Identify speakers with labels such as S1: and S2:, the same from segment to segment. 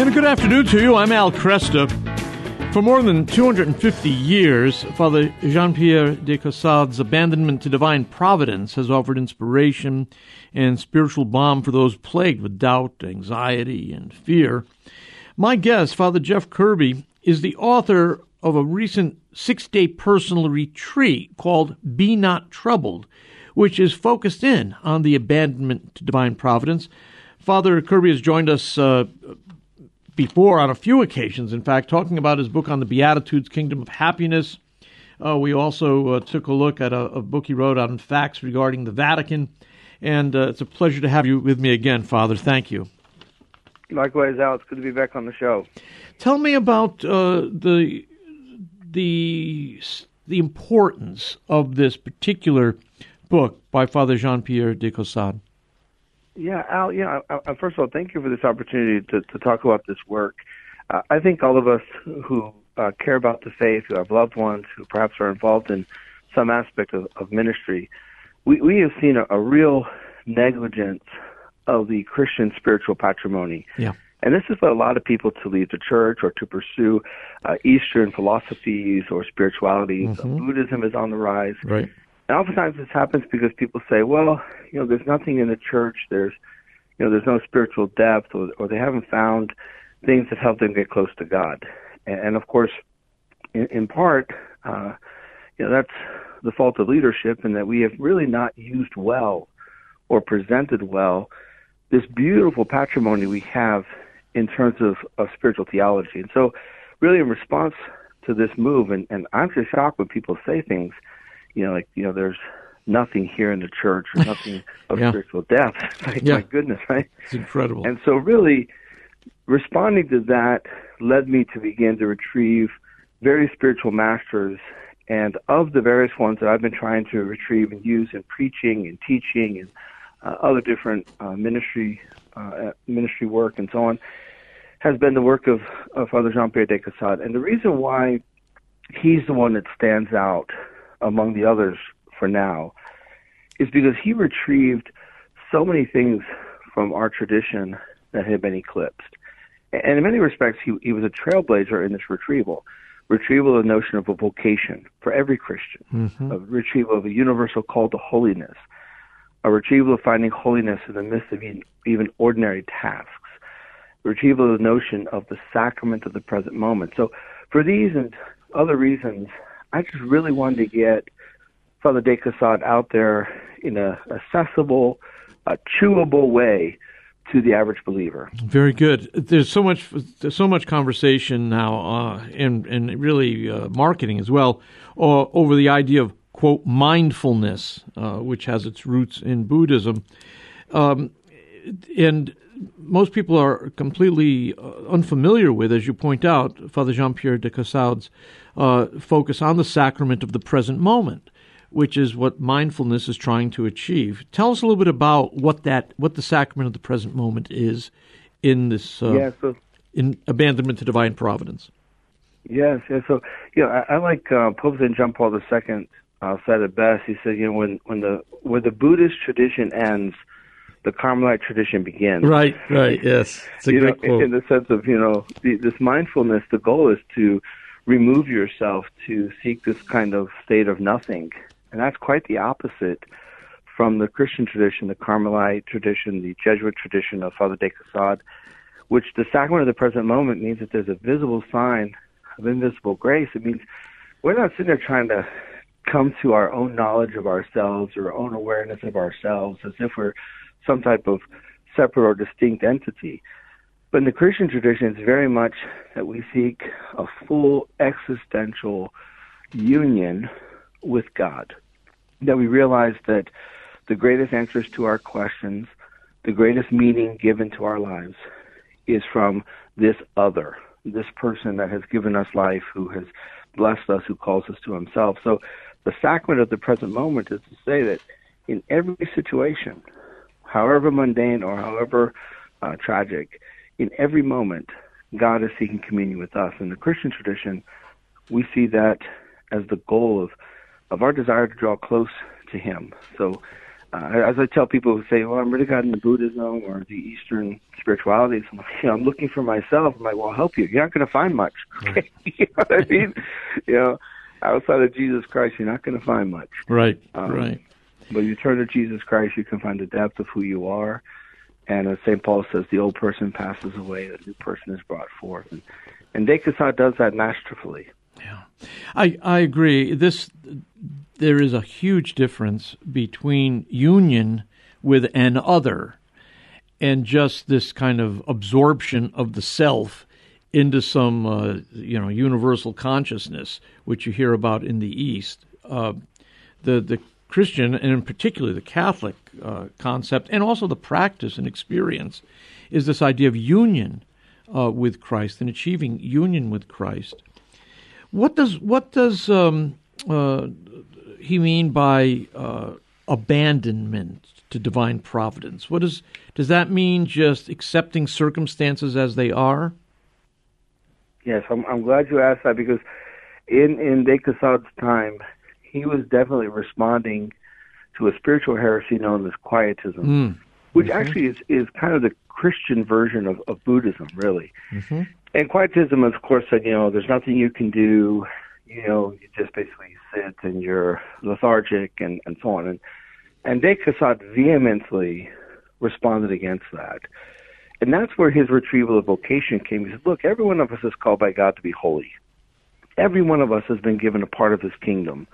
S1: And good afternoon to you. I'm Al Kresta. For more than 250 years, Father Jean Pierre de Caussade's abandonment to divine providence has offered inspiration and spiritual balm for those plagued with doubt, anxiety, and fear. My guest, Father Jeff Kirby, is the author of a recent six day personal retreat called Be Not Troubled, which is focused in on the abandonment to divine providence. Father Kirby has joined us uh, before on a few occasions, in fact, talking about his book on the Beatitudes, Kingdom of Happiness. Uh, we also uh, took a look at a, a, book he wrote on facts regarding the Vatican. And uh, it's a pleasure to have you with me again, Father. Thank you.
S2: Likewise, Al. It's good to be back on the show.
S1: Tell me about uh, the the the importance of this particular book by Father Jean Pierre de Caussade.
S2: Yeah, Al. Yeah. I, I, first of all, thank you for this opportunity to, to talk about this work. Uh, I think all of us who uh, care about the faith, who have loved ones who perhaps are involved in some aspect of, of ministry, we, we have seen a, a real negligence of the Christian spiritual patrimony.
S1: Yeah.
S2: And this has led a lot of people to leave the church or to pursue uh, Eastern philosophies or spiritualities. Mm-hmm. Buddhism is on the rise.
S1: Right.
S2: And oftentimes this happens because people say, well, you know, there's nothing in the church. There's, you know, there's no spiritual depth, or, or they haven't found things that help them get close to God. And, and of course, in, in part, uh, you know, that's the fault of leadership, and that we have really not used well or presented well this beautiful patrimony we have in terms of, of spiritual theology. And so, really, in response to this move, and, and I'm just shocked when people say things you know, like you know, there's nothing here in the church or nothing of yeah. spiritual depth. Like, yeah. My goodness, right?
S1: It's incredible.
S2: And so, really, responding to that led me to begin to retrieve various spiritual masters. And of the various ones that I've been trying to retrieve and use in preaching and teaching and uh, other different uh, ministry uh, ministry work and so on, has been the work of, of Father Jean Pierre de Caussade. And the reason why he's the one that stands out among the others for now is because he retrieved so many things from our tradition that had been eclipsed. And in many respects, he, he was a trailblazer in this retrieval. Retrieval of the notion of a vocation for every Christian, mm-hmm. a retrieval of a universal call to holiness, a retrieval of finding holiness in the midst of even, even ordinary tasks, retrieval of the notion of the sacrament of the present moment. So, for these and other reasons, I just really wanted to get Father De Caussade out there in a accessible, a chewable way to the average believer.
S1: Very good. There's so much, there's so much conversation now, uh, and and really uh, marketing as well, uh, over the idea of quote mindfulness, uh, which has its roots in Buddhism, um, and most people are completely uh, unfamiliar with, as you point out, Father Jean Pierre de Caussade's uh, focus on the sacrament of the present moment, which is what mindfulness is trying to achieve. Tell us a little bit about what that, what the sacrament of the present moment is in this, uh,
S2: yeah, so,
S1: in abandonment to divine providence.
S2: Yes, yes. So, you know, I, I like uh, Pope Saint John Paul II uh, said it best. He said, you know, when when the where the Buddhist tradition ends, the Carmelite tradition begins.
S1: Right, right, yes. It's a
S2: you
S1: great
S2: know,
S1: quote.
S2: In the sense of, you know, the, this mindfulness, the goal is to remove yourself to seek this kind of state of nothing. And that's quite the opposite from the Christian tradition, the Carmelite tradition, the Jesuit tradition of Father de Caussade, which the sacrament of the present moment means that there's a visible sign of invisible grace. It means we're not sitting there trying to come to our own knowledge of ourselves or our own awareness of ourselves as if we're some type of separate or distinct entity. But in the Christian tradition, it's very much that we seek a full existential union with God. That we realize that the greatest answers to our questions, the greatest meaning given to our lives, is from this other, this person that has given us life, who has blessed us, who calls us to himself. So the sacrament of the present moment is to say that in every situation, however mundane or however uh, tragic, in every moment, God is seeking communion with us. In the Christian tradition, we see that as the goal of, of our desire to draw close to Him. So uh, as I tell people who say, "Well, I'm really got into Buddhism or the Eastern spiritualities," I'm, like, you know, I'm looking for myself. I'm like, "Well, I'll help you. You're not going to find much." Okay? you know what I mean? you know, outside of Jesus Christ, you're not going to find much.
S1: Right. Um, right.
S2: But you turn to Jesus Christ, you can find the depth of who you are. And as St. Paul says, the old person passes away, the new person is brought forth. And, and De Caussade does that masterfully.
S1: Yeah, I I agree. This there is a huge difference between union with an other and just this kind of absorption of the self into some uh, you know universal consciousness, which you hear about in the East. Uh, the the Christian and in particular the Catholic uh, concept, and also the practice and experience, is this idea of union uh, with Christ and achieving union with Christ. What does what does um, uh, he mean by uh, abandonment to divine providence? What does does that mean? Just accepting circumstances as they are?
S2: Yes, I'm, I'm glad you asked that because in in De Caussade's time, he was definitely responding to a spiritual heresy known as Quietism, mm. which mm-hmm. actually is is kind of the Christian version of, of Buddhism, really. Mm-hmm. And Quietism, of course, said, you know, there's nothing you can do. You know, you just basically sit and you're lethargic and, and so on. And, and De Caussade vehemently responded against that. And that's where his retrieval of vocation came. He said, look, every one of us is called by God to be holy. Every one of us has been given a part of his kingdom.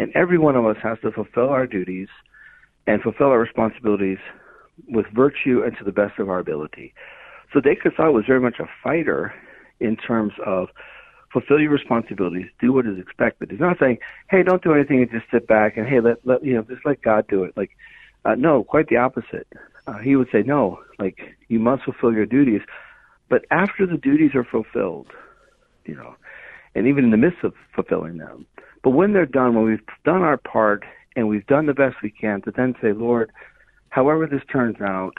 S2: And every one of us has to fulfill our duties and fulfill our responsibilities with virtue and to the best of our ability. So De Caussade was very much a fighter in terms of fulfill your responsibilities, do what is expected. He's not saying, hey, don't do anything and just sit back and hey, let, let you know, just let God do it. Like, uh, no, quite the opposite. Uh, he would say, no, like you must fulfill your duties, but after the duties are fulfilled, you know, and even in the midst of fulfilling them, but when they're done, when we've done our part and we've done the best we can, to then say, Lord, however this turns out,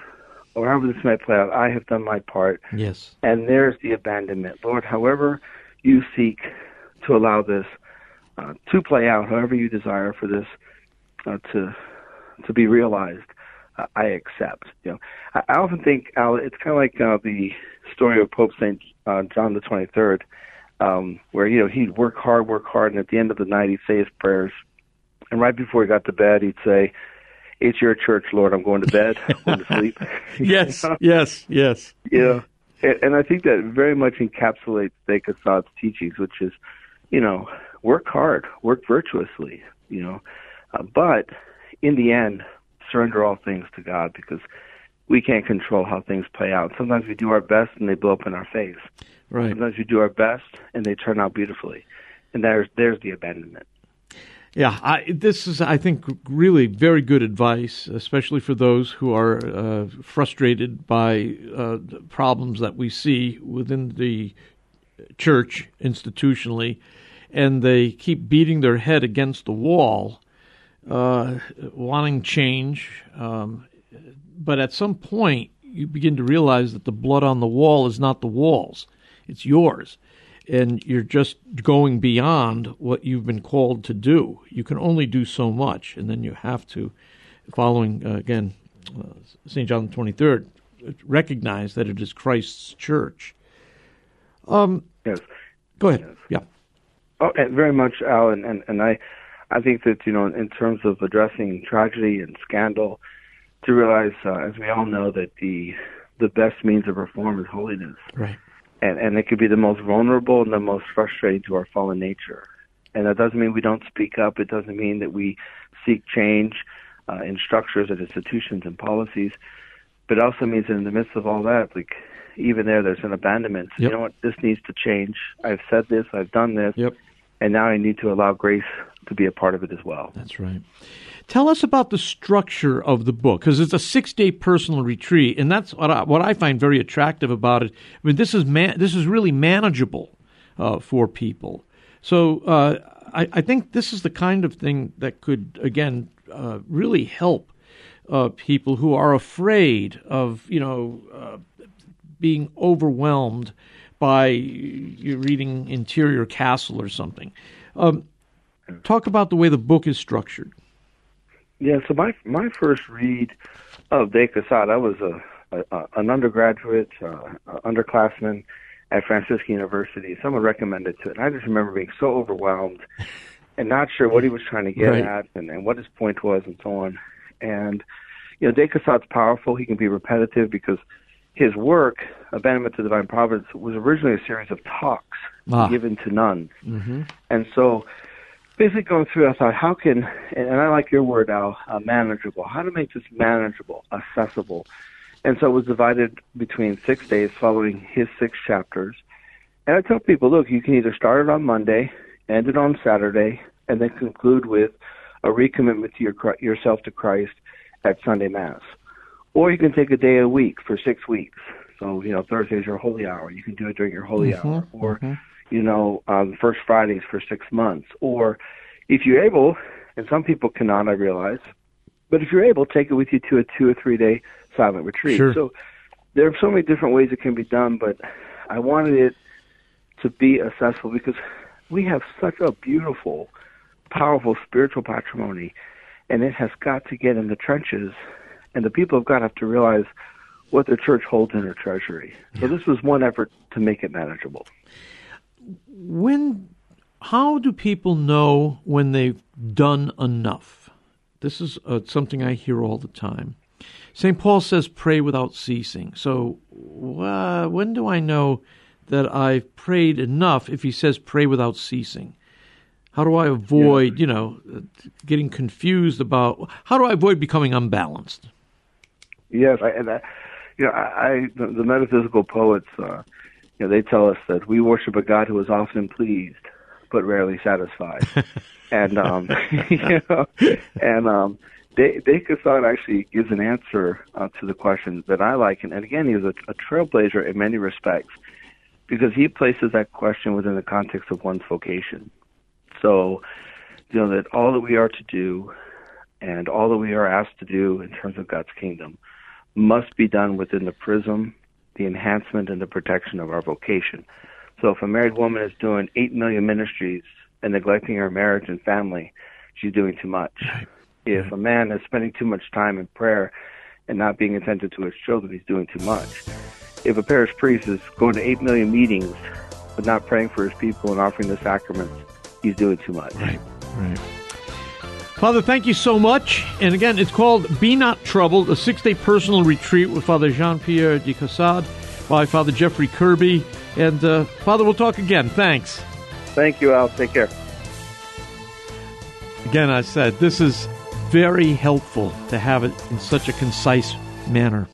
S2: or however this might play out, I have done my part.
S1: Yes.
S2: And there's the abandonment. Lord, however you seek to allow this uh, to play out, however you desire for this uh, to to be realized, uh, I accept. You know, I, I often think, Al, it's kind of like uh, the story of Pope Saint uh, John the Twenty Third, um, where you know he'd work hard, work hard, and at the end of the night he'd say his prayers, and right before he got to bed he'd say, it's your church, Lord. I'm going to bed. I'm going to sleep.
S1: yes, yes, yes.
S2: Yeah, and, and I think that very much encapsulates De Caussade's teachings, which is, you know, work hard, work virtuously, you know, uh, but in the end, surrender all things to God because we can't control how things play out. Sometimes we do our best and they blow up in our face.
S1: Right.
S2: Sometimes we do our best and they turn out beautifully, and there's there's the abandonment.
S1: Yeah, I, this is, I think, really very good advice, especially for those who are uh, frustrated by uh, problems that we see within the church institutionally, and they keep beating their head against the wall, uh, wanting change. Um, but at some point, you begin to realize that the blood on the wall is not the walls, it's yours and you're just going beyond what you've been called to do. You can only do so much, and then you have to, following uh, again uh, St. John the 23rd, recognize that it is Christ's church. Um,
S2: yes.
S1: Go ahead. Yes. Yeah.
S2: Oh, very much, Alan, and, and I, I think that you know, in terms of addressing tragedy and scandal, to realize, uh, as we all know, that the the best means of reform is holiness.
S1: Right
S2: and and it could be the most vulnerable and the most frustrating to our fallen nature. And that doesn't mean we don't speak up. It doesn't mean that we seek change uh, in structures and institutions and policies. But it also means that in the midst of all that, like even there, there's an abandonment. Yep. You know what? This needs to change. I've said this. I've done this.
S1: Yep.
S2: And now I need to allow grace to be a part of it as well.
S1: That's right. Tell us about the structure of the book because it's a six-day personal retreat, and that's what I, what I find very attractive about it. I mean, this is man, this is really manageable uh, for people. So uh, I, I, think this is the kind of thing that could again uh, really help uh, people who are afraid of you know uh, being overwhelmed by you reading Interior Castle or something. Um, talk about the way the book is structured.
S2: Yeah, so my my first read of De Caussade, I was a, a an undergraduate, uh, underclassman at Franciscan University. Someone recommended to it, and I just remember being so overwhelmed and not sure what he was trying to get right. at and, and what his point was and so on. And you know, De Caussade's powerful. He can be repetitive because his work, Abandonment to Divine Providence, was originally a series of talks ah. given to nuns. Mm-hmm. And so, basically going through, I thought, how can, and I like your word, Al, uh, manageable. How to make this manageable, accessible. And so it was divided between six days following his six chapters. And I tell people, look, you can either start it on Monday, end it on Saturday, and then conclude with a recommitment to your, yourself to Christ at Sunday Mass. Or you can take a day a week for six weeks. So, you know, Thursday's your holy hour. You can do it during your holy mm-hmm, hour. Or, mm-hmm. You know, um, first Fridays for six months. Or if you're able, and some people cannot, I realize, but if you're able, take it with you to a two or three day silent retreat.
S1: Sure.
S2: So there are so many different ways it can be done, but I wanted it to be accessible because we have such a beautiful, powerful spiritual patrimony and it has got to get in the trenches, and the people of God have to realize what the church holds in her treasury. So this was one effort to make it manageable.
S1: When, how do people know when they've done enough? This is uh, something I hear all the time. St. Paul says, pray without ceasing. So, uh, when do I know that I've prayed enough if he says pray without ceasing? How do I avoid, yeah. you know, getting confused about how do I avoid becoming unbalanced?
S2: Yes, I, and I, you know, I, I the, the metaphysical poets, uh, you know, they tell us that we worship a God who is often pleased but rarely satisfied, and um, you know, and um, De, De actually gives an answer uh, to the question that I like, and, and again, he's a, a trailblazer in many respects because he places that question within the context of one's vocation. So, you know, that all that we are to do and all that we are asked to do in terms of God's kingdom must be done within the prism, the enhancement, and the protection of our vocation. So if a married woman is doing 8 million ministries and neglecting her marriage and family, she's doing too much. If a man is spending too much time in prayer and not being attentive to his children, he's doing too much. If a parish priest is going to 8 million meetings but not praying for his people and offering the sacraments, he's doing too much.
S1: Right, right. Father, thank you so much. And again, it's called Be Not Troubled, a six day personal retreat with Father Jean Pierre de Caussade by Father Jeffrey Kirby. And uh, Father, we'll talk again. Thanks.
S2: Thank you, Al. Take care.
S1: Again, I said this is very helpful to have it in such a concise manner.